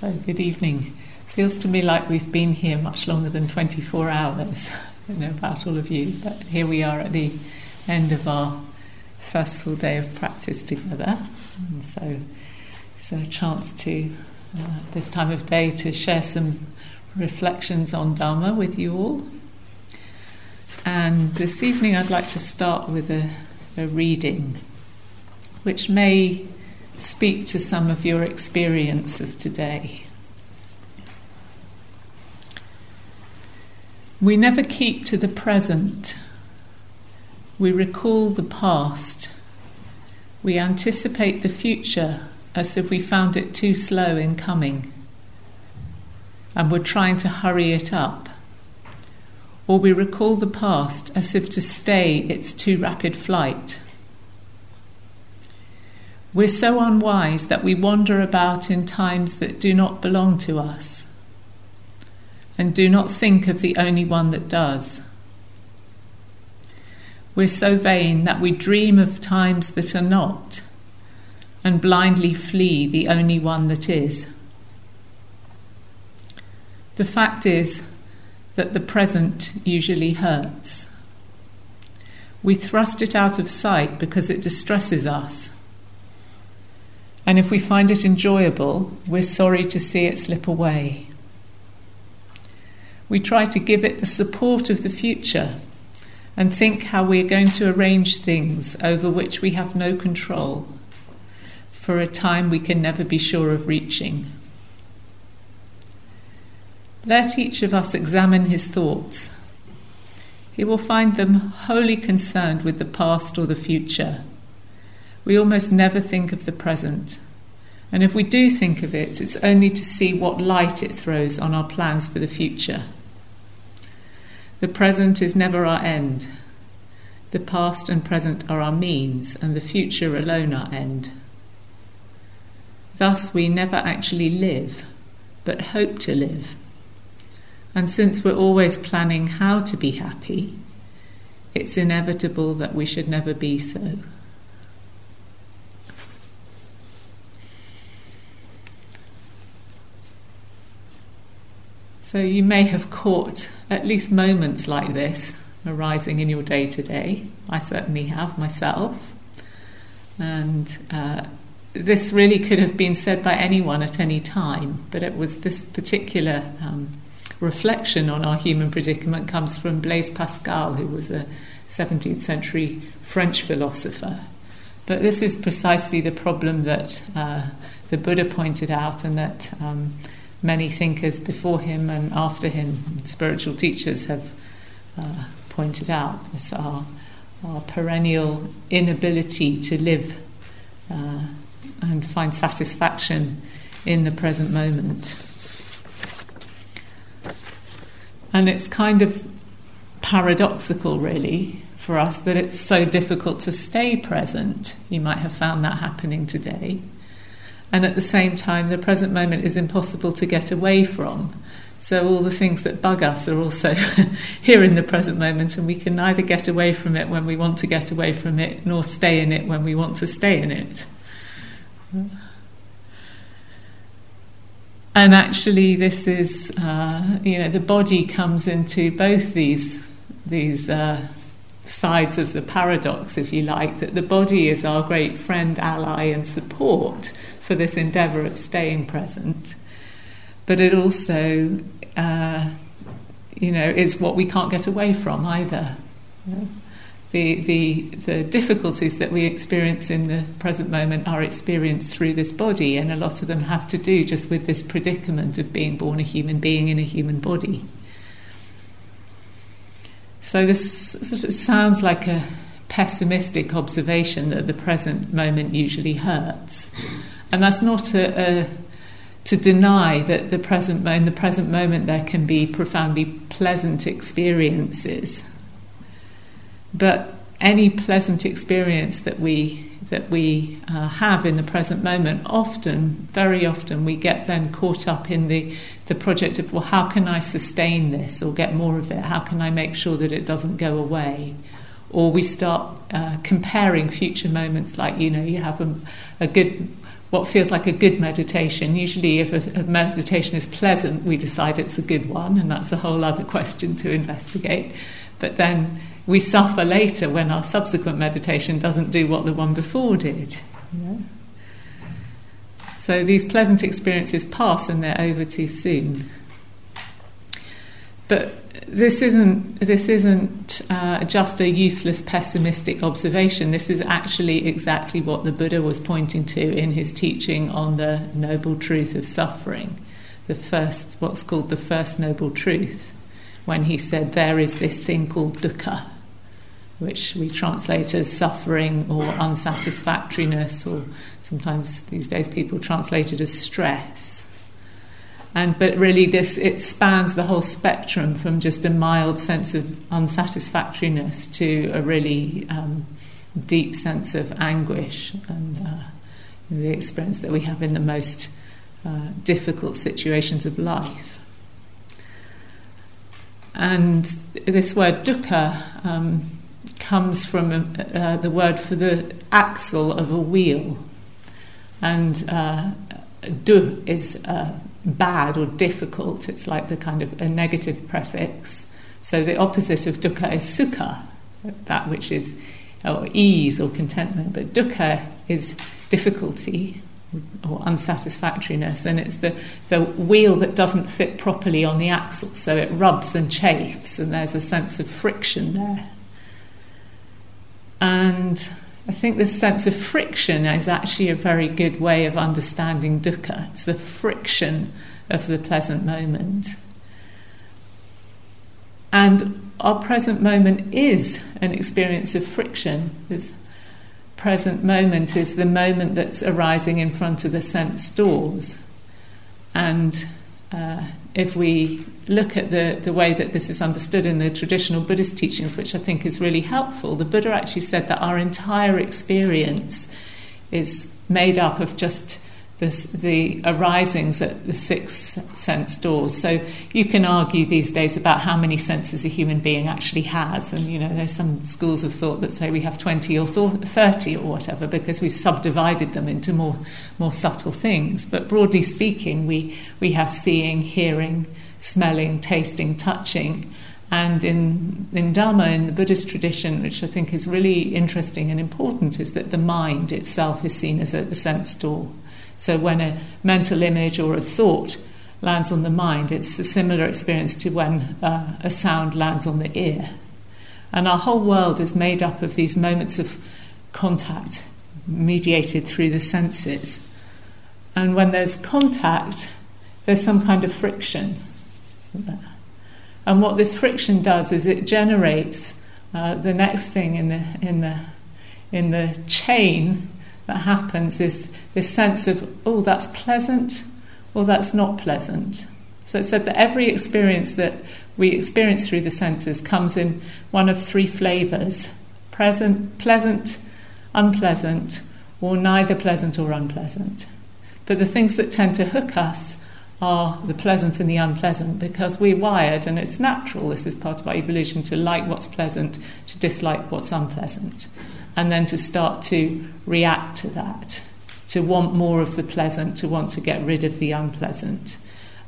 So, good evening. Feels to me like we've been here much longer than 24 hours. I don't know about all of you, but here we are at the end of our first full day of practice together. And so, it's a chance to, uh, this time of day, to share some reflections on Dharma with you all. And this evening, I'd like to start with a, a reading which may speak to some of your experience of today. We never keep to the present. We recall the past. We anticipate the future as if we found it too slow in coming and were trying to hurry it up. Or we recall the past as if to stay its too rapid flight. We're so unwise that we wander about in times that do not belong to us and do not think of the only one that does. We're so vain that we dream of times that are not and blindly flee the only one that is. The fact is that the present usually hurts. We thrust it out of sight because it distresses us and if we find it enjoyable, we're sorry to see it slip away. We try to give it the support of the future and think how we're going to arrange things over which we have no control for a time we can never be sure of reaching. Let each of us examine his thoughts. He will find them wholly concerned with the past or the future we almost never think of the present. And if we do think of it, it's only to see what light it throws on our plans for the future. The present is never our end. The past and present are our means, and the future alone our end. Thus, we never actually live, but hope to live. And since we're always planning how to be happy, it's inevitable that we should never be so. So you may have caught at least moments like this arising in your day to day. I certainly have myself. And uh, this really could have been said by anyone at any time, but it was this particular um, reflection on our human predicament comes from Blaise Pascal, who was a 17th century French philosopher. But this is precisely the problem that uh, the Buddha pointed out, and that um, many thinkers before him and after him, spiritual teachers, have uh, pointed out. This our, our perennial inability to live uh, and find satisfaction in the present moment. And it's kind of paradoxical, really, for us that it's so difficult to stay present. You might have found that happening today and at the same time, the present moment is impossible to get away from. So, all the things that bug us are also here in the present moment, and we can neither get away from it when we want to get away from it, nor stay in it when we want to stay in it. And actually, this is, uh, you know, the body comes into both these, these uh, sides of the paradox, if you like, that the body is our great friend, ally, and support for this endeavour of staying present. But it also, uh, you know, is what we can't get away from either. The, the, the difficulties that we experience in the present moment are experienced through this body, and a lot of them have to do just with this predicament of being born a human being in a human body. So, this sort of sounds like a pessimistic observation that the present moment usually hurts. And that's not a, a, to deny that the present in the present moment there can be profoundly pleasant experiences. But any pleasant experience that we that we uh, have in the present moment, often, very often, we get then caught up in the, the project of, well, how can I sustain this or get more of it? How can I make sure that it doesn't go away? Or we start uh, comparing future moments, like, you know, you have a, a good what feels like a good meditation. Usually, if a, a, meditation is pleasant, we decide it's a good one, and that's a whole other question to investigate. But then we suffer later when our subsequent meditation doesn't do what the one before did. Yeah? So these pleasant experiences pass and they're over too soon. But this isn't this isn't uh, just a useless pessimistic observation. This is actually exactly what the Buddha was pointing to in his teaching on the noble truth of suffering, the first what's called the first noble truth, when he said there is this thing called dukkha, which we translate as suffering or unsatisfactoriness, or sometimes these days people translate it as stress and but really this it spans the whole spectrum from just a mild sense of unsatisfactoriness to a really um, deep sense of anguish and uh, the experience that we have in the most uh, difficult situations of life. And this word dukkha um, comes from uh, the word for the axle of a wheel. And uh, du is uh, bad or difficult. It's like the kind of a negative prefix. So the opposite of dukkha is sukha, that which is or ease or contentment. But dukkha is difficulty or unsatisfactoriness, and it's the, the wheel that doesn't fit properly on the axle, so it rubs and chafes, and there's a sense of friction there. And I think this sense of friction is actually a very good way of understanding dukkha. It's the friction of the pleasant moment. And our present moment is an experience of friction. This present moment is the moment that's arising in front of the sense doors. And uh, if we look at the, the way that this is understood in the traditional Buddhist teachings, which I think is really helpful, the Buddha actually said that our entire experience is made up of just this, the arisings at the six sense doors. So you can argue these days about how many senses a human being actually has, and you know there's some schools of thought that say we have 20 or 30 or whatever because we've subdivided them into more more subtle things. But broadly speaking, we we have seeing, hearing, smelling, tasting, touching. And in, in Dharma, in the Buddhist tradition, which I think is really interesting and important, is that the mind itself is seen as a, a sense door. So when a mental image or a thought lands on the mind, it's a similar experience to when uh, a sound lands on the ear. And our whole world is made up of these moments of contact mediated through the senses. And when there's contact, there's some kind of friction. And what this friction does is it generates uh, the next thing in the, in, the, in the chain that happens is this sense of, oh, that's pleasant, or that's not pleasant. So it said that every experience that we experience through the senses comes in one of three flavors present, pleasant, unpleasant, or neither pleasant or unpleasant. But the things that tend to hook us are the pleasant and the unpleasant because we're wired and it's natural, this is part of our evolution, to like what's pleasant, to dislike what's unpleasant and then to start to react to that, to want more of the pleasant, to want to get rid of the unpleasant.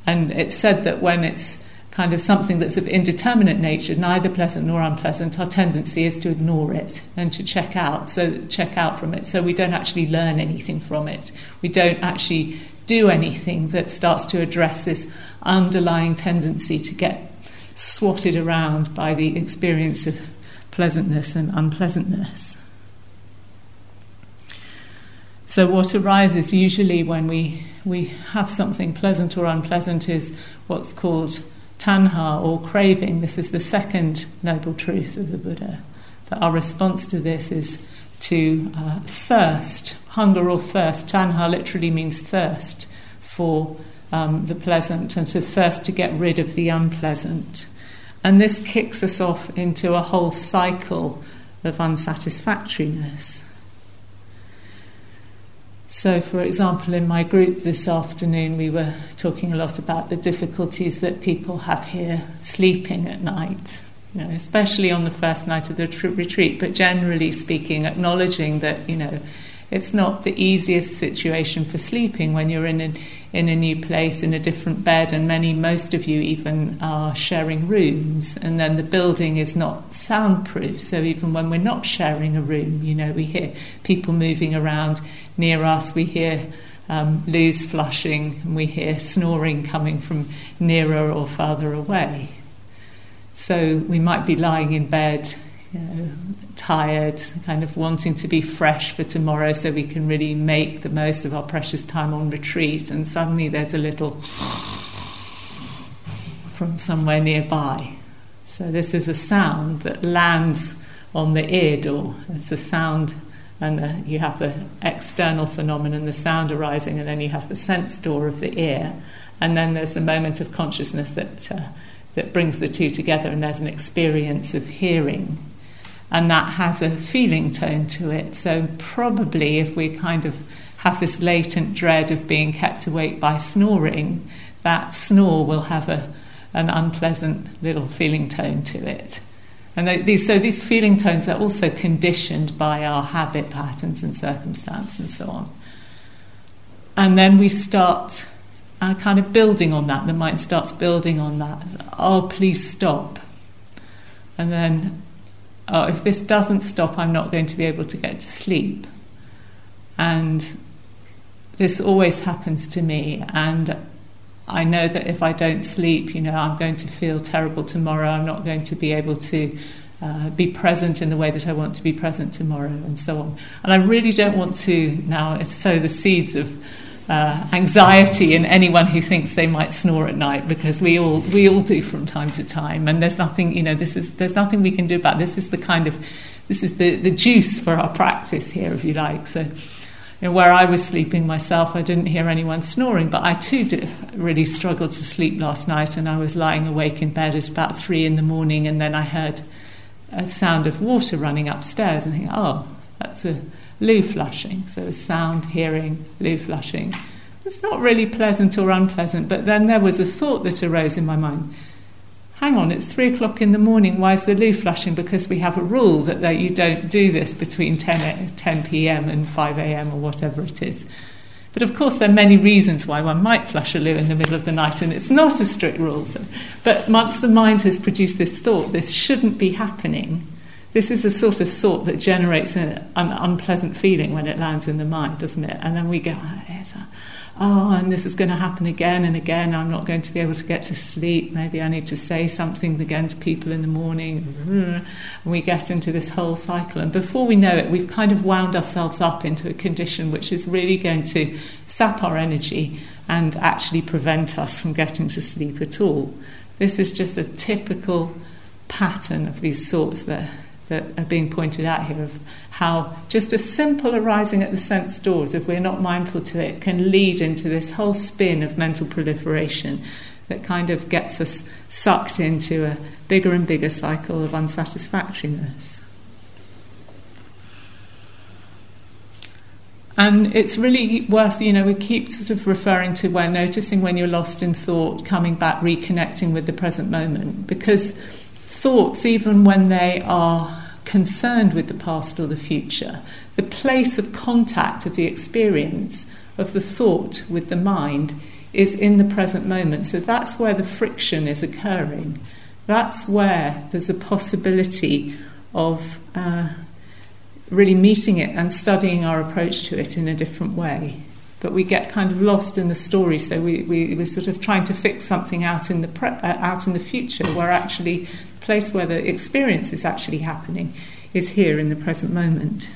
And it's said that when it's kind of something that's of indeterminate nature, neither pleasant nor unpleasant, our tendency is to ignore it and to check out, so check out from it. So we don't actually learn anything from it. We don't actually do anything that starts to address this underlying tendency to get swatted around by the experience of pleasantness and unpleasantness. So, what arises usually when we, we have something pleasant or unpleasant is what's called tanha or craving. This is the second noble truth of the Buddha. That our response to this is to uh, thirst, hunger or thirst. Tanha literally means thirst for um, the pleasant and to thirst to get rid of the unpleasant. And this kicks us off into a whole cycle of unsatisfactoriness. So, for example, in my group this afternoon, we were talking a lot about the difficulties that people have here sleeping at night, you know, especially on the first night of the tr- retreat, but generally speaking, acknowledging that, you know, it's not the easiest situation for sleeping when you're in a, in a new place, in a different bed, and many, most of you even are sharing rooms. And then the building is not soundproof, so even when we're not sharing a room, you know, we hear people moving around near us, we hear um, flushing, and we hear snoring coming from nearer or farther away. So we might be lying in bed, you know, tired, kind of wanting to be fresh for tomorrow so we can really make the most of our precious time on retreat, and suddenly there's a little from somewhere nearby. So this is a sound that lands on the ear door. It's a sound, and the, you have the external phenomenon, the sound arising, and then you have the sense door of the ear, and then there's the moment of consciousness that. Uh, that brings the two together, and there's an experience of hearing. And that has a feeling tone to it. So, probably if we kind of have this latent dread of being kept awake by snoring, that snore will have a, an unpleasant little feeling tone to it. And these, so these feeling tones are also conditioned by our habit patterns and circumstance and so on. And then we start uh, kind of building on that. The mind starts building on that. Oh, please stop. And then, oh, if this doesn't stop, I'm not going to be able to get to sleep. And this always happens to me. And I know that if I don't sleep, you know, I'm going to feel terrible tomorrow. I'm not going to be able to uh, be present in the way that I want to be present tomorrow, and so on. And I really don't want to now sow the seeds of uh, anxiety in anyone who thinks they might snore at night because we all we all do from time to time. And there's nothing you know this is there's nothing we can do about it. this is the kind of this is the, the juice for our practice here if you like. So you know, where I was sleeping myself I didn't hear anyone snoring but I too did, really struggled to sleep last night and I was lying awake in bed. It's about three in the morning and then I heard a sound of water running upstairs and I think oh that's a loo flushing. So sound, hearing, loo flushing. It's not really pleasant or unpleasant, but then there was a thought that arose in my mind. Hang on, it's three o'clock in the morning. Why is the loo flushing? Because we have a rule that, that you don't do this between 10, 10 p.m. and 5 a.m. or whatever it is. But of course, there are many reasons why one might flush a loo in the middle of the night, and it's not a strict rule. So, but once the mind has produced this thought, this shouldn't be happening, this is a sort of thought that generates a, an unpleasant feeling when it lands in the mind, doesn't it? And then we go, oh, oh, and this is going to happen again and again. I'm not going to be able to get to sleep. Maybe I need to say something again to people in the morning. And we get into this whole cycle. And before we know it, we've kind of wound ourselves up into a condition which is really going to sap our energy and actually prevent us from getting to sleep at all. This is just a typical pattern of these sorts that that are being pointed out here of how just a simple arising at the sense doors, if we're not mindful to it, can lead into this whole spin of mental proliferation that kind of gets us sucked into a bigger and bigger cycle of unsatisfactoriness. And it's really worth, you know, we keep sort of referring to where noticing when you're lost in thought, coming back, reconnecting with the present moment, because thoughts, even when they are concerned with the past or the future, the place of contact of the experience of the thought with the mind is in the present moment. So that's where the friction is occurring. That's where there's a possibility of uh, really meeting it and studying our approach to it in a different way. But we get kind of lost in the story, so we, we, we're sort of trying to fix something out in the, pre- uh, out in the future where actually place where the experience is actually happening is here in the present moment.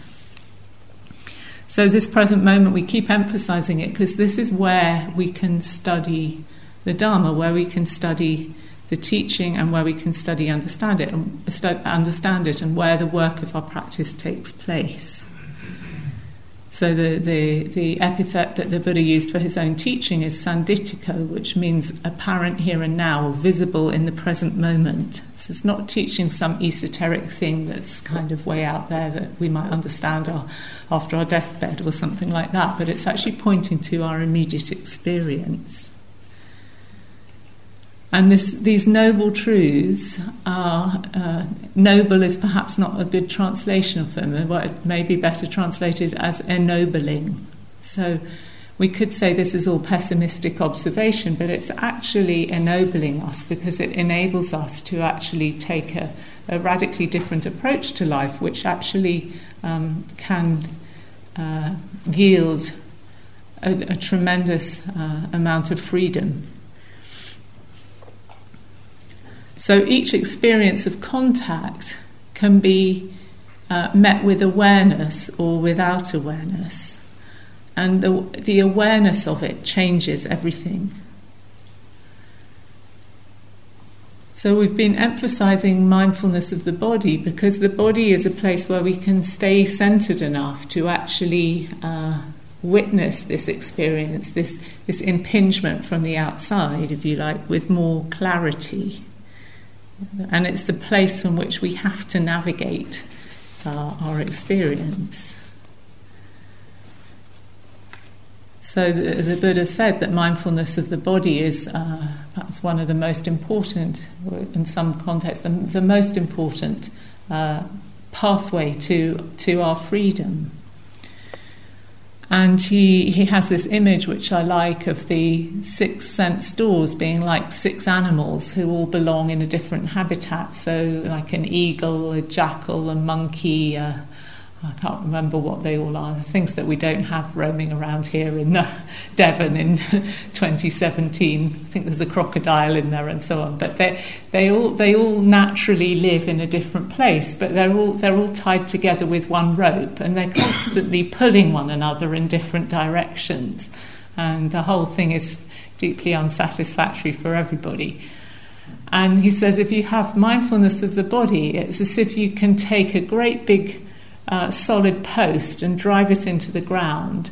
So, this present moment, we keep emphasizing it because this is where we can study the Dharma, where we can study the teaching, and where we can study understand it, and understand it, and where the work of our practice takes place. So the, the, the epithet that the Buddha used for his own teaching is sanditiko, which means apparent here and now, or visible in the present moment. So it's not teaching some esoteric thing that's kind of way out there that we might understand after our deathbed or something like that, but it's actually pointing to our immediate experience. And this, these noble truths are, uh, noble is perhaps not a good translation of them. What may be better translated as ennobling. So we could say this is all pessimistic observation, but it's actually ennobling us because it enables us to actually take a, a radically different approach to life, which actually um, can uh, yield a, a tremendous uh, amount of freedom. So each experience of contact can be uh, met with awareness or without awareness. And the, the awareness of it changes everything. So we've been emphasizing mindfulness of the body because the body is a place where we can stay centered enough to actually uh, witness this experience, this, this impingement from the outside, if you like, with more clarity. And it's the place from which we have to navigate uh, our experience. So the, the, Buddha said that mindfulness of the body is uh, perhaps one of the most important, in some contexts, the, the most important uh, pathway to to our freedom. And he, he has this image which I like of the six sense doors being like six animals who all belong in a different habitat. So, like an eagle, a jackal, a monkey, a, I can't remember what they all are, the things that we don't have roaming around here in uh, Devon in 2017. I think there's a crocodile in there and so on. But they, they, all, they all naturally live in a different place, but they're all, they're all tied together with one rope and they're constantly pulling one another in different directions. And the whole thing is deeply unsatisfactory for everybody. And he says if you have mindfulness of the body, it's as if you can take a great big uh, solid post and drive it into the ground.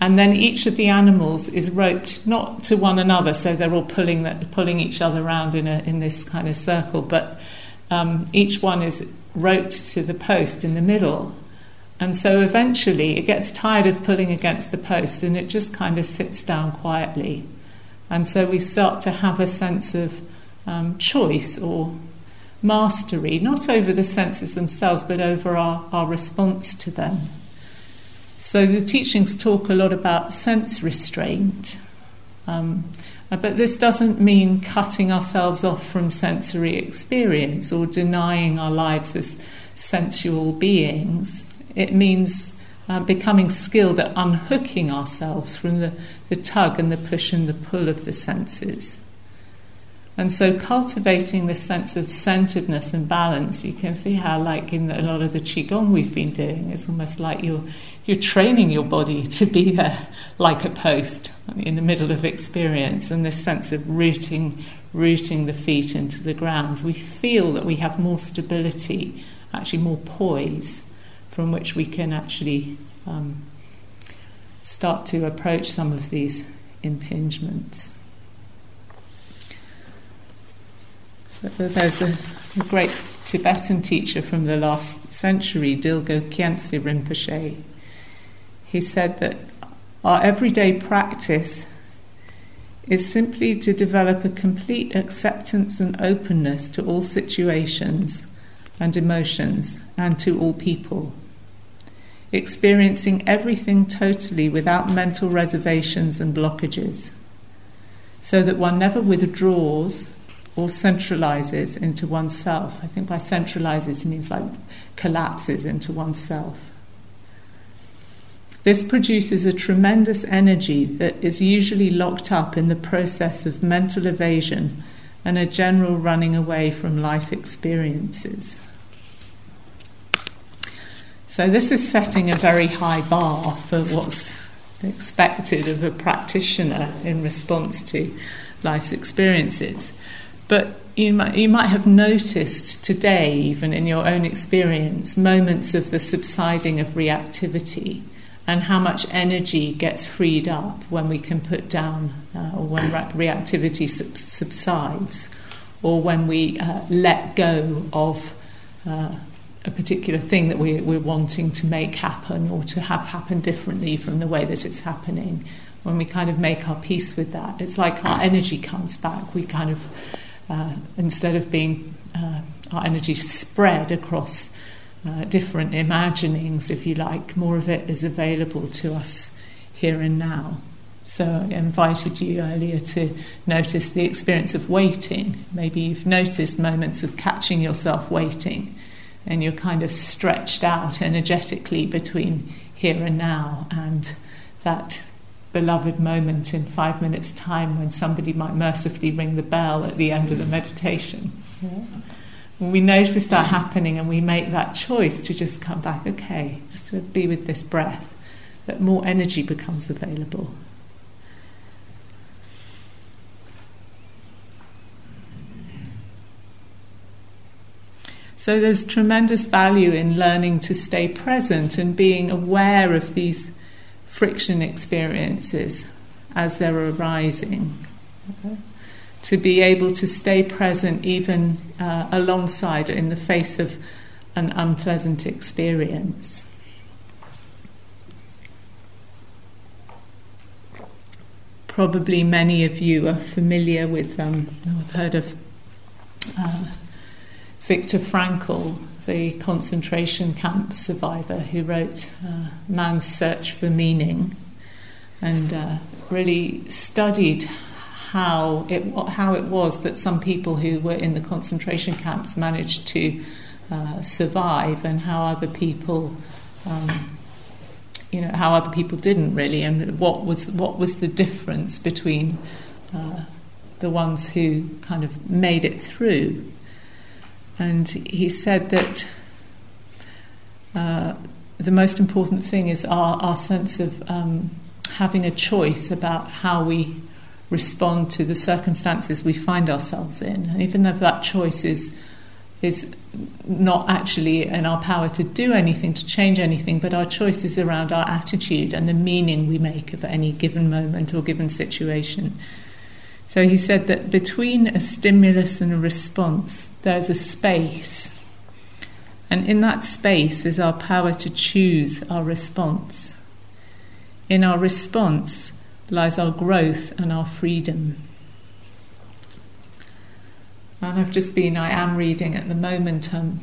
And then each of the animals is roped not to one another, so they're all pulling pulling each other around in a, in this kind of circle, but um, each one is roped to the post in the middle. And so eventually it gets tired of pulling against the post and it just kind of sits down quietly. And so we start to have a sense of um, choice or mastery, not over the senses themselves, but over our, our response to them. So the teachings talk a lot about sense restraint. Um, but this doesn't mean cutting ourselves off from sensory experience or denying our lives as sensual beings. It means uh, becoming skilled at unhooking ourselves from the, the tug and the push and the pull of the senses. And so, cultivating this sense of centeredness and balance, you can see how, like in a lot of the qigong we've been doing, it's almost like you're you're training your body to be there, like a post in the middle of experience, and this sense of rooting rooting the feet into the ground. We feel that we have more stability, actually more poise, from which we can actually um, start to approach some of these impingements. There's a, great Tibetan teacher from the last century, Dilgo Khyentse Rinpoche. He said that our everyday practice is simply to develop a complete acceptance and openness to all situations and emotions and to all people. Experiencing everything totally without mental reservations and blockages, so that one never withdraws or centralizes into oneself. I think by centralizes means like collapses into oneself. This produces a tremendous energy that is usually locked up in the process of mental evasion and a general running away from life experiences. So, this is setting a very high bar for what's expected of a practitioner in response to life's experiences. But you might, you might have noticed today, even in your own experience, moments of the subsiding of reactivity and how much energy gets freed up when we can put down uh, or when reactivity sub- subsides or when we uh, let go of uh, a particular thing that we, we're wanting to make happen or to have happen differently from the way that it's happening when we kind of make our peace with that, it's like our energy comes back. We kind of, uh, instead of being, uh, our energy spread across uh, different imaginings, if you like, more of it is available to us here and now. So I invited you earlier to notice the experience of waiting. Maybe you've noticed moments of catching yourself waiting and you're kind of stretched out energetically between here and now and that beloved moment in five minutes' time when somebody might mercifully ring the bell at the end of the meditation. Yeah. When we notice that happening and we make that choice to just come back, okay, just to be with this breath, that more energy becomes available. So there's tremendous value in learning to stay present and being aware of these friction experiences as they're arising. Okay. To be able to stay present even uh, alongside in the face of an unpleasant experience. Probably many of you are familiar with, um, I've heard of uh, Viktor Frankl, the concentration camp survivor who wrote uh, Man's Search for Meaning and uh, really studied how it, how it was that some people who were in the concentration camps managed to uh, survive and how other people um, you know how other people didn't really and what was what was the difference between uh, the ones who kind of made it through and he said that uh, the most important thing is our, our sense of um, having a choice about how we respond to the circumstances we find ourselves in. And even though that choice is, is not actually in our power to do anything, to change anything, but our choice is around our attitude and the meaning we make of any given moment or given situation. So he said that between a stimulus and a response, there's a space. And in that space is our power to choose our response. In our response lies our growth and our freedom. And I've just been, I am reading at the moment um,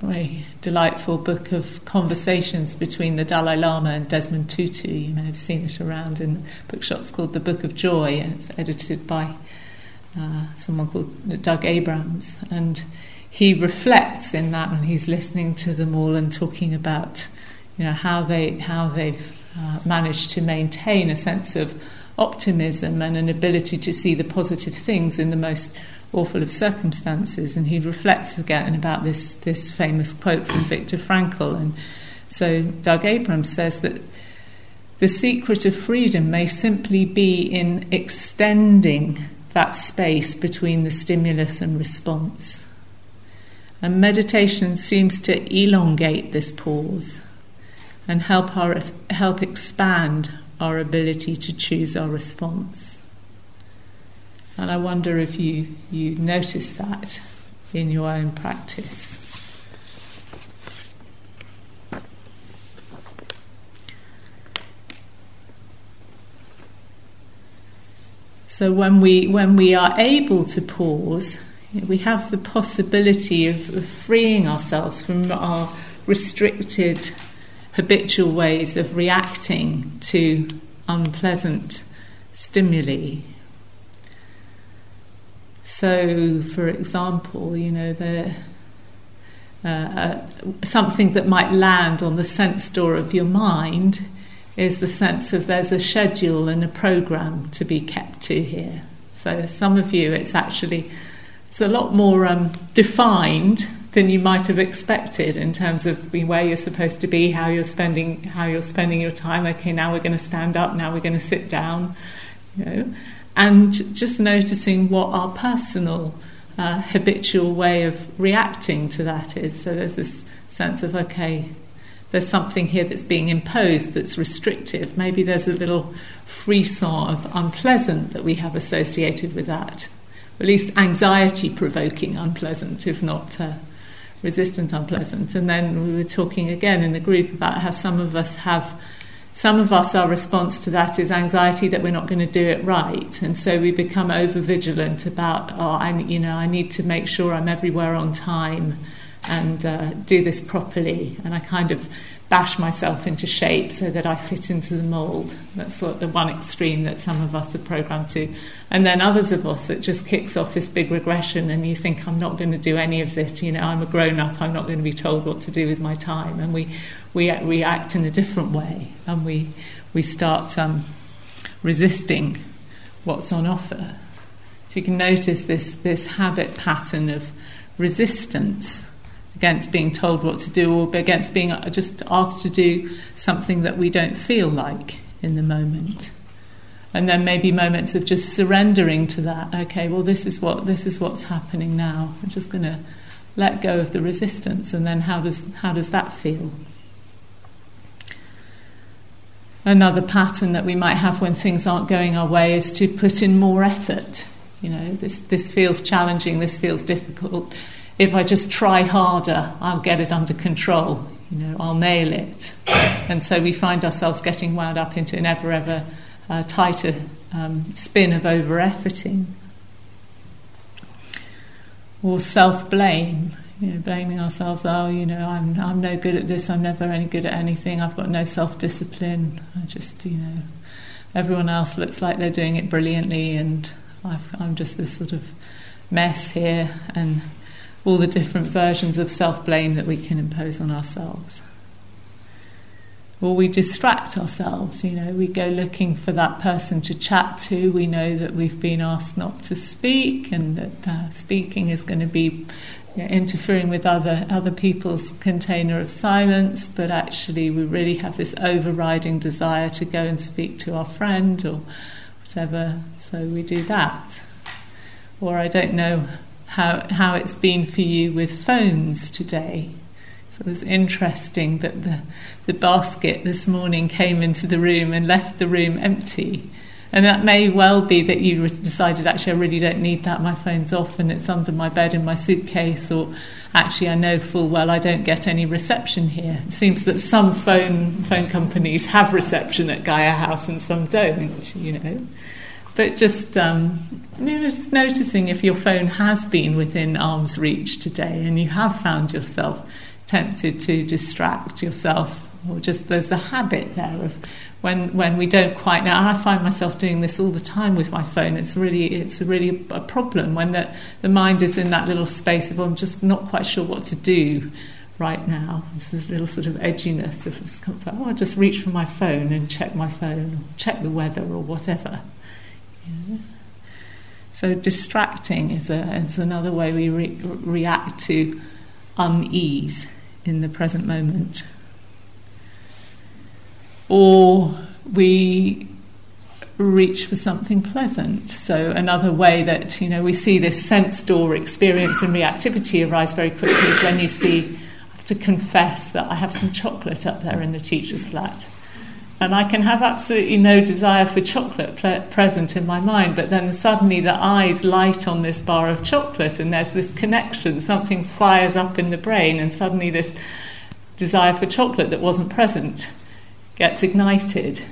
very delightful book of conversations between the Dalai Lama and Desmond Tutu. You may have seen it around in bookshops called The Book of Joy, and it's edited by uh, someone called Doug Abrams. And he reflects in that when he's listening to them all and talking about you know, how, they, how they've uh, managed to maintain a sense of optimism and an ability to see the positive things in the most awful of circumstances. And he reflects again about this, this famous quote from Viktor Frankl. And so Doug Abrams says that the secret of freedom may simply be in extending that space between the stimulus and response. And meditation seems to elongate this pause and help, our, help expand our ability to choose our response. And I wonder if you, you notice that in your own practice. So when we when we are able to pause, we have the possibility of, of freeing ourselves from our restricted habitual ways of reacting to unpleasant stimuli. So, for example, you know, the, uh, uh, something that might land on the sense door of your mind is the sense of there's a schedule and a program to be kept to here. So, some of you, it's actually it's a lot more um, defined than you might have expected in terms of where you're supposed to be, how you're spending how you're spending your time. Okay, now we're going to stand up. Now we're going to sit down. You know, and just noticing what our personal uh, habitual way of reacting to that is. So there's this sense of, okay, there's something here that's being imposed that's restrictive. Maybe there's a little frisson of unpleasant that we have associated with that. At least anxiety provoking unpleasant, if not uh, resistant unpleasant. And then we were talking again in the group about how some of us have some of us, our response to that is anxiety that we're not going to do it right, and so we become over vigilant about, oh, I, you know, I need to make sure I'm everywhere on time and uh, do this properly, and I kind of bash myself into shape so that I fit into the mould. That's sort of the one extreme that some of us are programmed to. And then others of us, it just kicks off this big regression, and you think, I'm not going to do any of this. You know, I'm a grown up, I'm not going to be told what to do with my time. And we, we react in a different way, and we, we start um, resisting what's on offer. So you can notice this, this habit pattern of resistance against being told what to do or against being just asked to do something that we don't feel like in the moment. And then maybe moments of just surrendering to that. Okay, well, this is what this is what's happening now. I'm just going to let go of the resistance, and then how does how does that feel? Another pattern that we might have when things aren't going our way is to put in more effort. You know, this this feels challenging. This feels difficult if I just try harder, I'll get it under control. You know, I'll nail it. And so we find ourselves getting wound up into an ever, ever uh, tighter um, spin of over efforting. Or self blame, you know, blaming ourselves, oh, you know, I'm, I'm no good at this, I'm never any good at anything, I've got no self discipline, I just, you know, everyone else looks like they're doing it brilliantly, and i I'm just this sort of mess here, and all the different versions of self blame that we can impose on ourselves. Or we distract ourselves, you know, we go looking for that person to chat to. We know that we've been asked not to speak and that uh, speaking is going to be you know, interfering with other, other people's container of silence, but actually we really have this overriding desire to go and speak to our friend or whatever, so we do that. Or I don't know how, how it's been for you with phones today. So it was interesting that the, the basket this morning came into the room and left the room empty. And that may well be that you decided, actually, I really don't need that. My phone's off and it's under my bed in my suitcase. Or actually, I know full well I don't get any reception here. It seems that some phone, phone companies have reception at Gaia House and some don't, you know. But just, um, you know, just noticing if your phone has been within arm's reach today and you have found yourself tempted to distract yourself, or just there's a habit there of when when we don't quite know. and I find myself doing this all the time with my phone. It's really it's really a problem when the the mind is in that little space of I'm just not quite sure what to do right now. There's this little sort of edginess of just, oh, I'll just reach for my phone and check my phone, or check the weather, or whatever. So distracting is, a, is another way we re- react to unease in the present moment. Or we reach for something pleasant. So another way that you know we see this sense door experience and reactivity arise very quickly is when you see I have to confess that I have some chocolate up there in the teacher's flat and I can have absolutely no desire for chocolate ple- present in my mind, but then suddenly the eyes light on this bar of chocolate, and there's this connection. Something fires up in the brain, and suddenly this desire for chocolate that wasn't present gets ignited.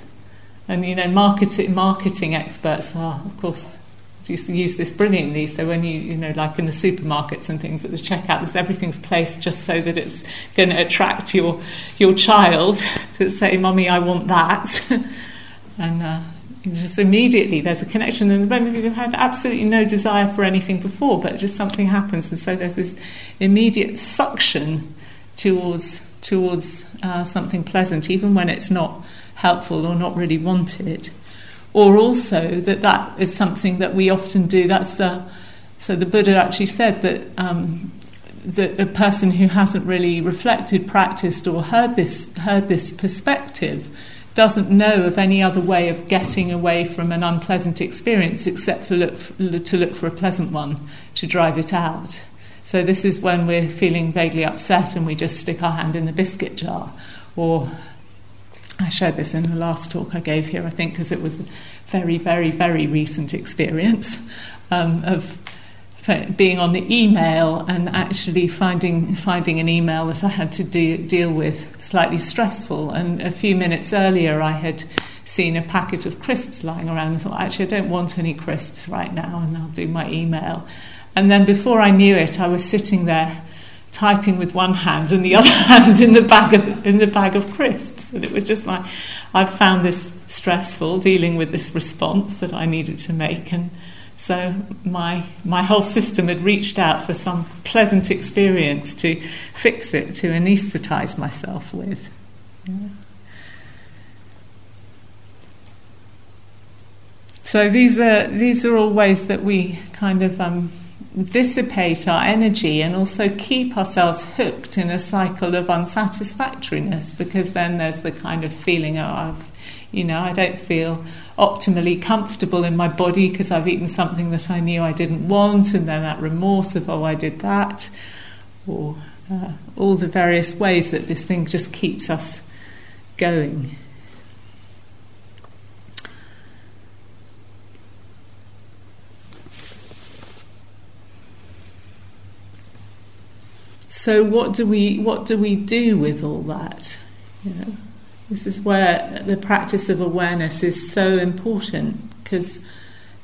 And you know, marketing marketing experts are, of course, to use this brilliantly. So when you, you know, like in the supermarkets and things at the checkout, there's everything's placed just so that it's going to attract your your child to say, "Mummy, I want that," and uh, just immediately there's a connection. And maybe they've had absolutely no desire for anything before, but just something happens, and so there's this immediate suction towards towards uh, something pleasant, even when it's not helpful or not really wanted or also that that is something that we often do. That's uh, so the Buddha actually said that um, that a person who hasn't really reflected, practiced, or heard this heard this perspective doesn't know of any other way of getting away from an unpleasant experience except for look, to look for a pleasant one to drive it out. So this is when we're feeling vaguely upset and we just stick our hand in the biscuit jar, or I shared this in the last talk I gave here, I think, because it was a very, very, very recent experience um, of being on the email and actually finding finding an email that I had to de- deal with slightly stressful. And a few minutes earlier, I had seen a packet of crisps lying around and thought, actually, I don't want any crisps right now, and I'll do my email. And then before I knew it, I was sitting there typing with one hand and the other hand in the bag of in the bag of crisps. And it was just my I'd found this stressful dealing with this response that I needed to make and so my my whole system had reached out for some pleasant experience to fix it, to anaesthetize myself with. Yeah. So these are these are all ways that we kind of um, dissipate our energy and also keep ourselves hooked in a cycle of unsatisfactoriness because then there's the kind of feeling of you know I don't feel optimally comfortable in my body because I've eaten something that I knew I didn't want, and then that remorse of, oh, I did that, or uh, all the various ways that this thing just keeps us going. So what do we what do we do with all that? You know? This is where the practice of awareness is so important because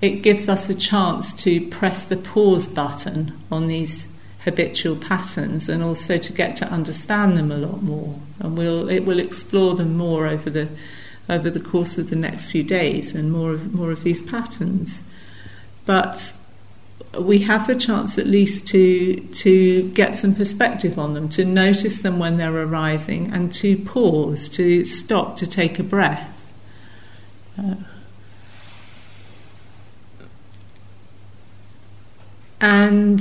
it gives us a chance to press the pause button on these habitual patterns and also to get to understand them a lot more and we'll it will explore them more over the over the course of the next few days and more of more of these patterns but we have the chance at least to to get some perspective on them, to notice them when they're arising, and to pause, to stop, to take a breath. Uh, and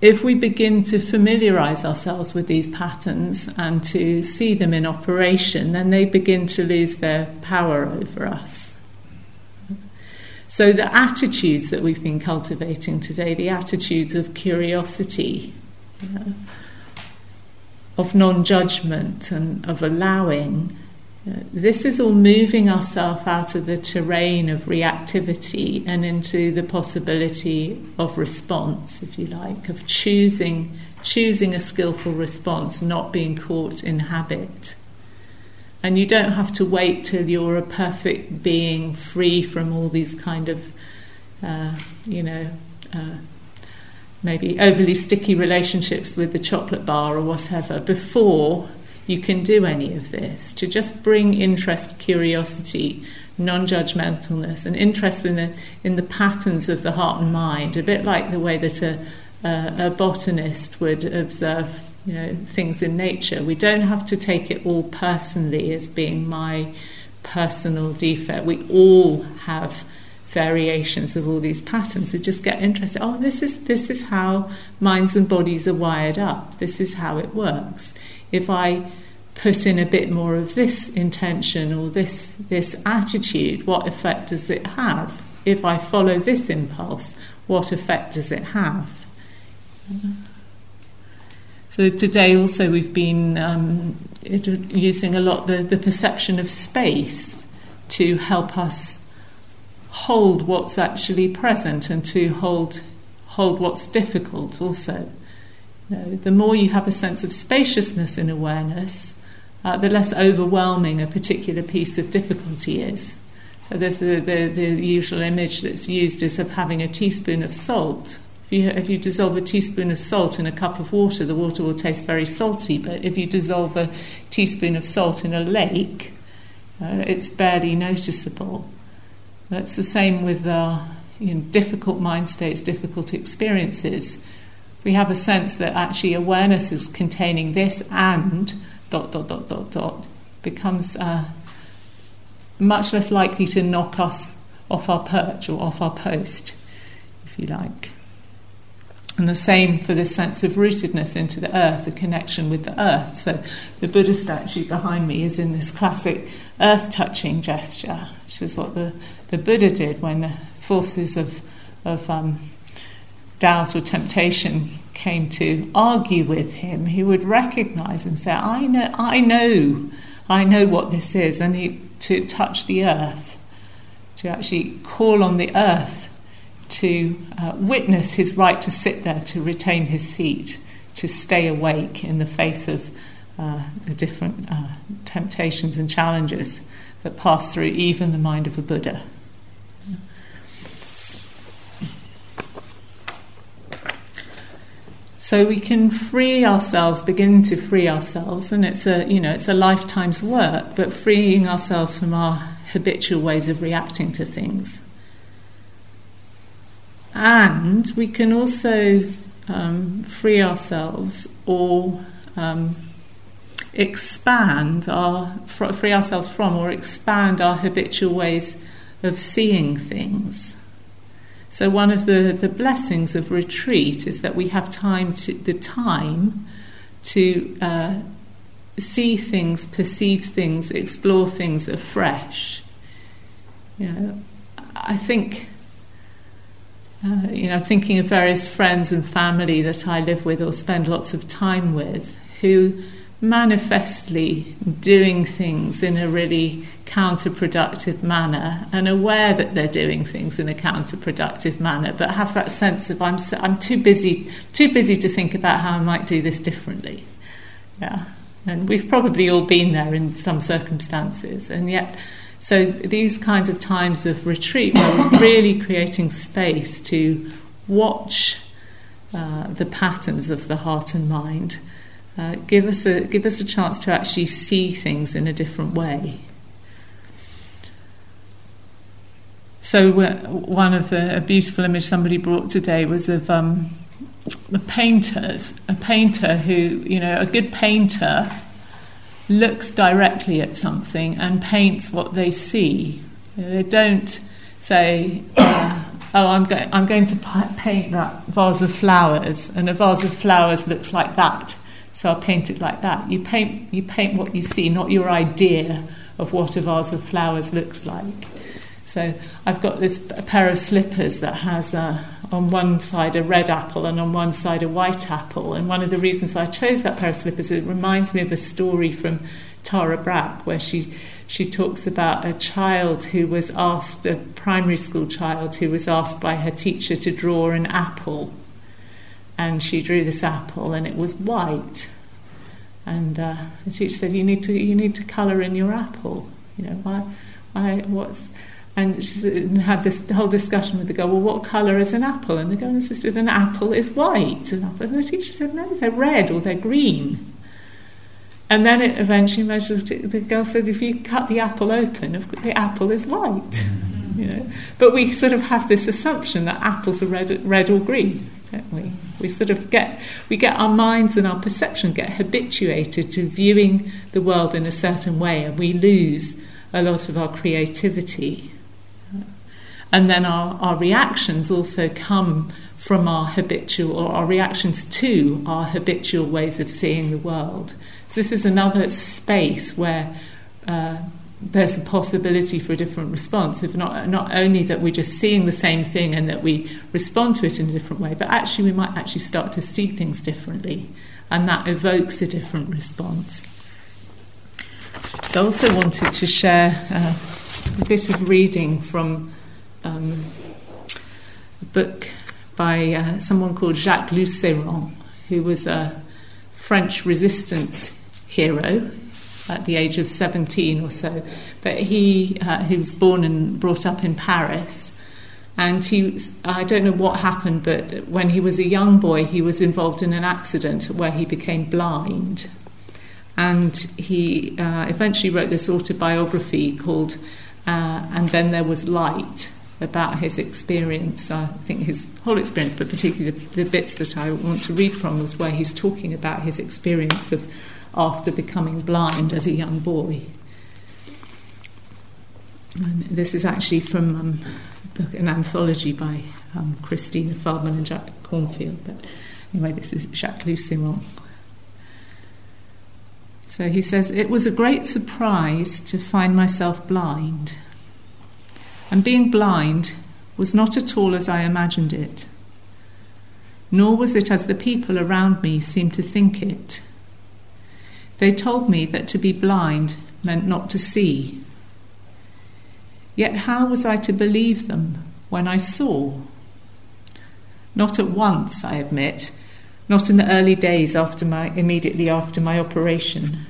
if we begin to familiarize ourselves with these patterns and to see them in operation, then they begin to lose their power over us. So, the attitudes that we've been cultivating today, the attitudes of curiosity, you know, of non judgment, and of allowing, you know, this is all moving ourselves out of the terrain of reactivity and into the possibility of response, if you like, of choosing, choosing a skillful response, not being caught in habit. And you don't have to wait till you're a perfect being free from all these kind of, uh, you know, uh, maybe overly sticky relationships with the chocolate bar or whatever before you can do any of this. To just bring interest, curiosity, non judgmentalness, and interest in the, in the patterns of the heart and mind, a bit like the way that a, a, a botanist would observe you know, things in nature. We don't have to take it all personally as being my personal defect. We all have variations of all these patterns. We just get interested. Oh, this is this is how minds and bodies are wired up. This is how it works. If I put in a bit more of this intention or this this attitude, what effect does it have? If I follow this impulse, what effect does it have? So today also we've been um, using a lot the, the perception of space to help us hold what's actually present and to hold hold what's difficult also. You know, the more you have a sense of spaciousness in awareness, uh, the less overwhelming a particular piece of difficulty is. So there's the, the, the usual image that's used is of having a teaspoon of salt if you, if you dissolve a teaspoon of salt in a cup of water, the water will taste very salty. But if you dissolve a teaspoon of salt in a lake, uh, it's barely noticeable. That's the same with our you know, difficult mind states, difficult experiences. We have a sense that actually awareness is containing this and dot dot dot dot dot becomes uh, much less likely to knock us off our perch or off our post, if you like. And the same for this sense of rootedness into the earth, the connection with the earth. So the Buddha statue behind me is in this classic earth touching gesture, which is what the, the Buddha did when the forces of, of um, doubt or temptation came to argue with him. He would recognize and say, I know, I know, I know what this is. And he, to touch the earth, to actually call on the earth to uh, witness his right to sit there, to retain his seat, to stay awake in the face of uh, the different uh, temptations and challenges that pass through even the mind of a Buddha. So we can free ourselves, begin to free ourselves, and it's a you know it's a lifetime's work, but freeing ourselves from our habitual ways of reacting to things. And we can also um, free ourselves or um, expand our free ourselves from or expand our habitual ways of seeing things. So one of the, the blessings of retreat is that we have time to the time to uh, see things, perceive things, explore things afresh. You know, I think. Uh, you know, thinking of various friends and family that I live with or spend lots of time with who manifestly doing things in a really counterproductive manner and aware that they're doing things in a counterproductive manner but have that sense of I'm so, I'm too busy too busy to think about how I might do this differently. Yeah. And we've probably all been there in some circumstances and yet so these kinds of times of retreat we're really creating space to watch uh, the patterns of the heart and mind uh, give us a give us a chance to actually see things in a different way. So one of the, a beautiful image somebody brought today was of um, the painters, a painter who you know a good painter looks directly at something and paints what they see. they don't say. Uh, oh, I'm, go- I'm going to paint that vase of flowers, and a vase of flowers looks like that. So I'll paint it like that. You paint, you paint what you see, not your idea of what a vase of flowers looks like. So I've got this a pair of slippers that has uh, on one side a red apple and on one side a white apple. And one of the reasons I chose that pair of slippers, is it reminds me of a story from Tara Brach where she she talks about a child who was asked, a primary school child who was asked by her teacher to draw an apple and she drew this apple and it was white. And uh, the teacher said, "You need to you need to colour in your apple. You know why? Why? What's?" And she had this whole discussion with the girl. Well, what colour is an apple? And the girl insisted an apple is white. And the teacher said, "No, they're red or they're green." And then it eventually measured. The girl said, "If you cut the apple open, the apple is white." You know, but we sort of have this assumption that apples are red, red or green don't we? We sort of get we get our minds and our perception get habituated to viewing the world in a certain way, and we lose a lot of our creativity. And then our, our reactions also come from our habitual or our reactions to our habitual ways of seeing the world. So this is another space where uh, there's a possibility for a different response. If not, not only that we're just seeing the same thing and that we respond to it in a different way, but actually we might actually start to see things differently, and that evokes a different response. So I also wanted to share uh, a bit of reading from um, a book by uh, someone called Jacques Lusseyran, who was a French resistance hero at the age of 17 or so. But he, uh, he was born and brought up in Paris. And he, I don't know what happened, but when he was a young boy, he was involved in an accident where he became blind. And he uh, eventually wrote this autobiography called uh, And Then There Was Light about his experience. I think his whole experience, but particularly the, the bits that I want to read from, was where he's talking about his experience of after becoming blind as a young boy. And this is actually from um, an anthology by um, Christina Feldman and Jack Kornfield. But anyway, this is Jacques Lusseyran. So he says, It was a great surprise to find myself blind. And being blind was not at all as I imagined it, nor was it as the people around me seemed to think it. They told me that to be blind meant not to see. Yet how was I to believe them when I saw? Not at once, I admit, not in the early days after my immediately after my operation.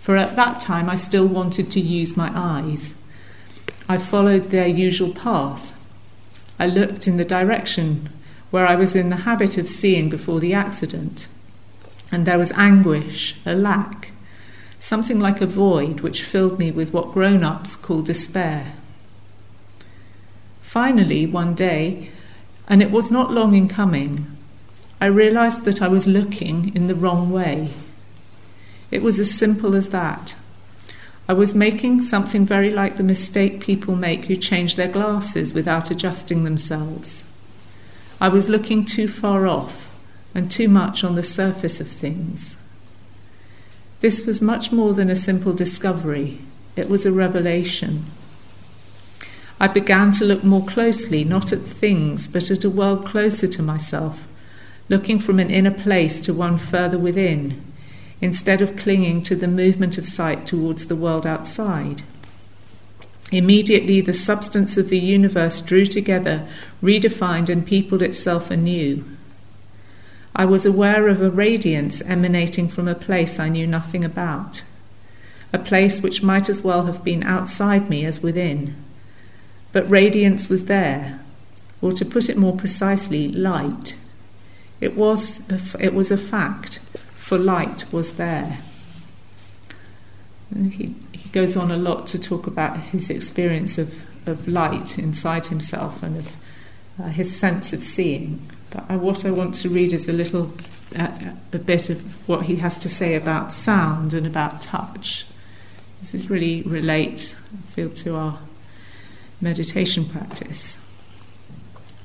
For at that time I still wanted to use my eyes. I followed their usual path. I looked in the direction where I was in the habit of seeing before the accident. And there was anguish, a lack, something like a void which filled me with what grown ups call despair. Finally, one day, and it was not long in coming, I realized that I was looking in the wrong way. It was as simple as that. I was making something very like the mistake people make who change their glasses without adjusting themselves. I was looking too far off and too much on the surface of things. This was much more than a simple discovery, it was a revelation. I began to look more closely, not at things, but at a world closer to myself, looking from an inner place to one further within, instead of clinging to the movement of sight towards the world outside. Immediately, the substance of the universe drew together, redefined, and peopled itself anew. I was aware of a radiance emanating from a place I knew nothing about, a place which might as well have been outside me as within. But radiance was there, or to put it more precisely, light. It was a, it was a fact, for light was there. He, he goes on a lot to talk about his experience of, of light inside himself and of uh, his sense of seeing. But I, what I want to read is a little uh, a bit of what he has to say about sound and about touch. This is really relate, I feel, to our meditation practice.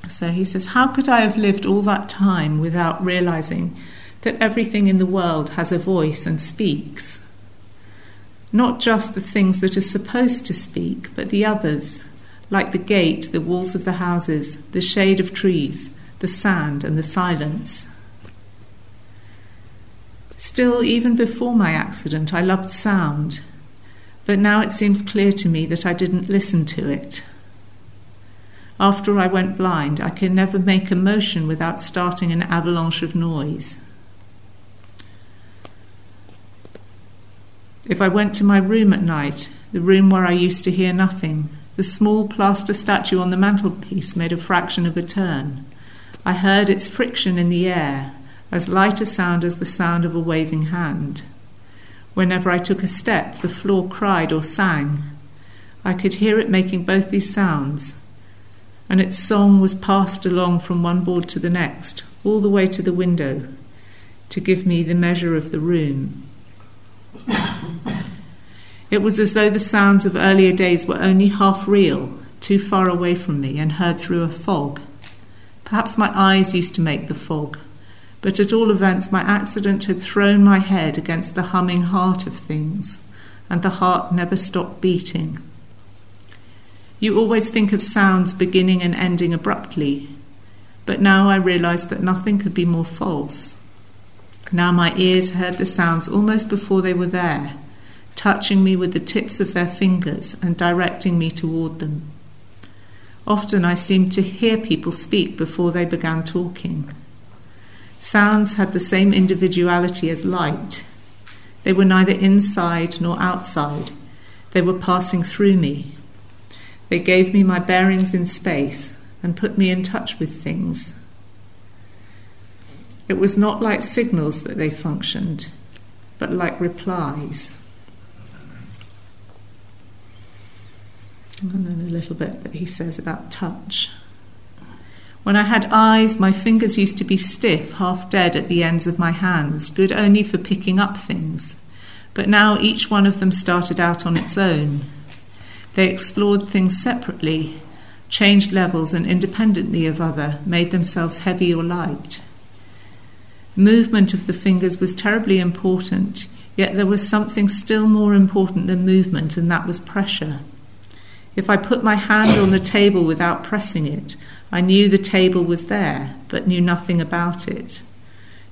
So he says, How could I have lived all that time without realizing that everything in the world has a voice and speaks? not just the things that are supposed to speak, but the others, like the gate, the walls of the houses, the shade of trees, the sand, and the silence. Still, even before my accident, I loved sound, but now it seems clear to me that I didn't listen to it. After I went blind, I can never make a motion without starting an avalanche of noise. If I went to my room at night, the room where I used to hear nothing, the small plaster statue on the mantelpiece made a fraction of a turn. I heard its friction in the air, as light a sound as the sound of a waving hand. Whenever I took a step, the floor cried or sang. I could hear it making both these sounds, and its song was passed along from one board to the next, all the way to the window, to give me the measure of the room. It was as though the sounds of earlier days were only half real, too far away from me, and heard through a fog. Perhaps my eyes used to make the fog, but at all events, my accident had thrown my head against the humming heart of things, and the heart never stopped beating. You always think of sounds beginning and ending abruptly, but now I realized that nothing could be more false. Now my ears heard the sounds almost before they were there touching me with the tips of their fingers and directing me toward them. Often I seemed to hear people speak before they began talking. Sounds had the same individuality as light. They were neither inside nor outside, they were passing through me. They gave me my bearings in space and put me in touch with things. It was not like signals that they functioned, but like replies. And then a little bit that he says about touch. When I had eyes, my fingers used to be stiff, half dead at the ends of my hands, good only for picking up things. But now each one of them started out on its own. They explored things separately, changed levels, and independently of other, made themselves heavy or light. Movement of the fingers was terribly important, yet there was something still more important than movement, and that was pressure. If I put my hand on the table without pressing it, I knew the table was there, but knew nothing about it.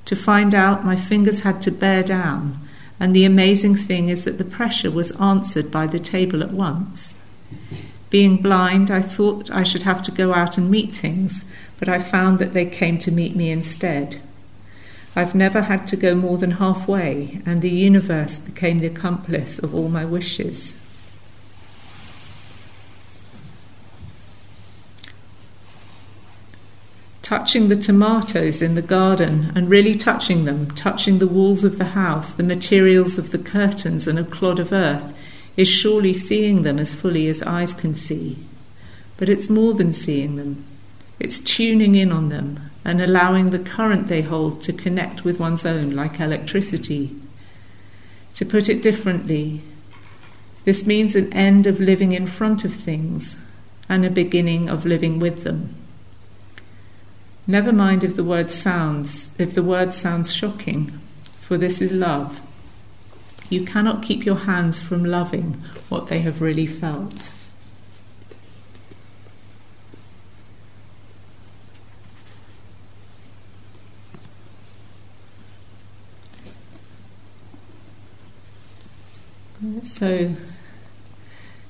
To find out, my fingers had to bear down, and the amazing thing is that the pressure was answered by the table at once. Being blind, I thought I should have to go out and meet things, but I found that they came to meet me instead. I've never had to go more than halfway, and the universe became the accomplice of all my wishes. Touching the tomatoes in the garden and really touching them, touching the walls of the house, the materials of the curtains and a clod of earth, is surely seeing them as fully as eyes can see. But it's more than seeing them, it's tuning in on them and allowing the current they hold to connect with one's own like electricity. To put it differently, this means an end of living in front of things and a beginning of living with them. Never mind if the word sounds, if the word sounds shocking, for this is love. You cannot keep your hands from loving what they have really felt. So,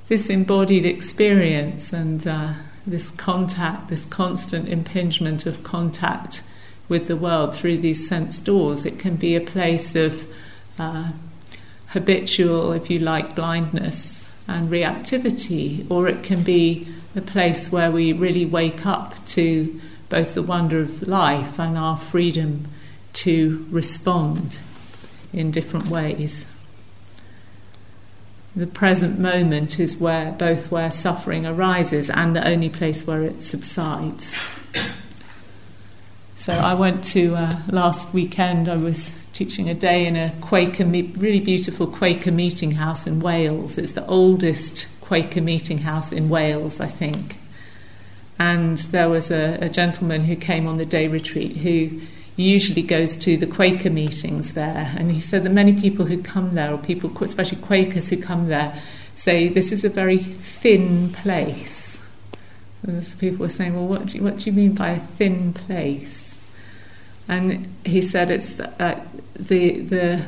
this embodied experience and uh, this contact, this constant impingement of contact with the world through these sense doors. It can be a place of uh, habitual, if you like, blindness and reactivity, or it can be a place where we really wake up to both the wonder of life and our freedom to respond in different ways the present moment is where both where suffering arises and the only place where it subsides. So I went to uh, last weekend. I was teaching a day in a Quaker, really beautiful Quaker meeting house in Wales. It's the oldest Quaker meeting house in Wales, I think. And there was a, a gentleman who came on the day retreat who usually goes to the Quaker meetings there. And he said that many people who come there, or people, especially Quakers who come there, say this is a very thin place. And so people were saying, well, what do, you, what do you mean by a thin place? And he said it's uh, the, the,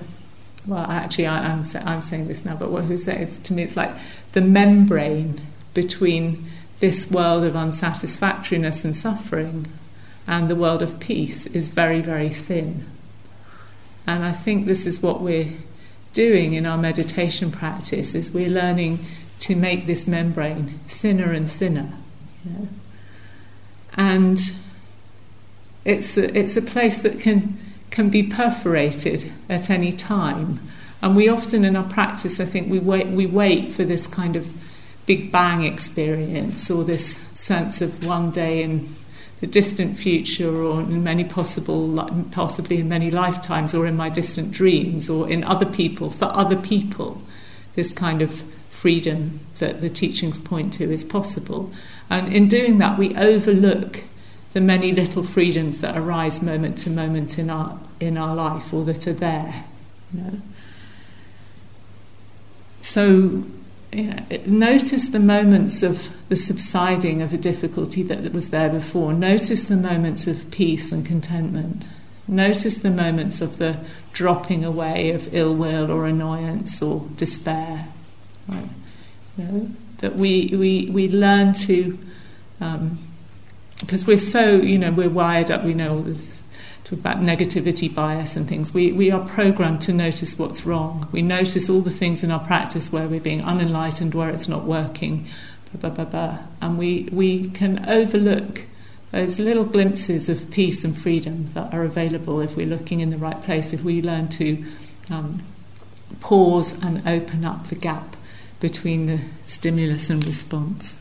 well, actually, I, am I'm, I'm saying this now, but what he said to me, it's like the membrane between this world of unsatisfactoriness and suffering and the world of peace is very, very thin. And I think this is what we're doing in our meditation practice is we're learning to make this membrane thinner and thinner. You know? And it's a, it's a place that can can be perforated at any time. And we often in our practice I think we wait we wait for this kind of big bang experience or this sense of one day in the distant future or in many possible possibly in many lifetimes or in my distant dreams or in other people for other people this kind of freedom that the teachings point to is possible and in doing that we overlook the many little freedoms that arise moment to moment in our in our life or that are there you know? so yeah, notice the moments of the subsiding of a difficulty that was there before. Notice the moments of peace and contentment. Notice the moments of the dropping away of ill will or annoyance or despair. Right? You know, that we, we, we learn to, because um, we're so, you know, we're wired up, we know all this talk about negativity bias and things, we, we are programmed to notice what's wrong. We notice all the things in our practice where we're being unenlightened, where it's not working, blah, blah, blah, and we, we can overlook those little glimpses of peace and freedom that are available if we're looking in the right place, if we learn to um, pause and open up the gap between the stimulus and response.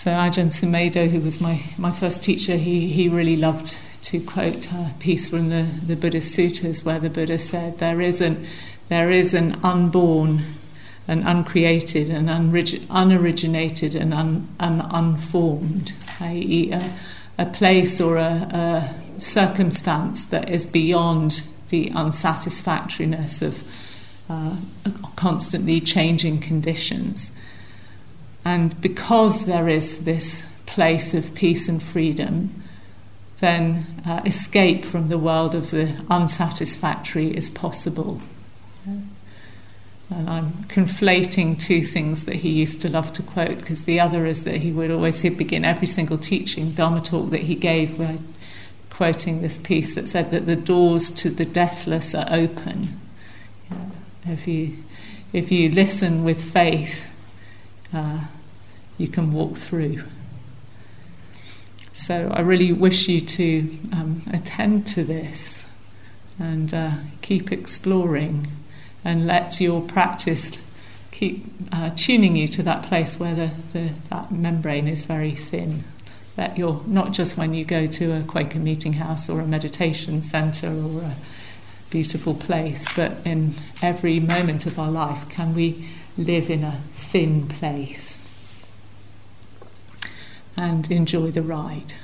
So Ajahn Sumedho, who was my, my first teacher, he, he really loved to quote a piece from the, the Buddhist sutras where the Buddha said, there is an, there is an unborn, an uncreated, an unrig- unoriginated, and un, an unformed, i.e., a, a place or a, a circumstance that is beyond the unsatisfactoriness of uh, constantly changing conditions. And because there is this place of peace and freedom, then uh, escape from the world of the unsatisfactory is possible. And I'm conflating two things that he used to love to quote because the other is that he would always he'd begin every single teaching Dharma talk that he gave by quoting this piece that said that the doors to the deathless are open. if you if you listen with faith, uh, you can walk through. So I really wish you to um, attend to this and uh, keep exploring and let your practice keep uh, tuning you to that place where the, the, that membrane is very thin. That you're not just when you go to a Quaker meeting house or a meditation centre or a beautiful place, but in every moment of our life, can we live in a thin place and enjoy the ride?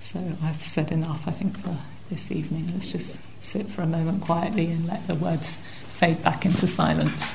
So I've said enough, I think, for this evening. Let's just sit for a moment quietly and let the words fade back into silence.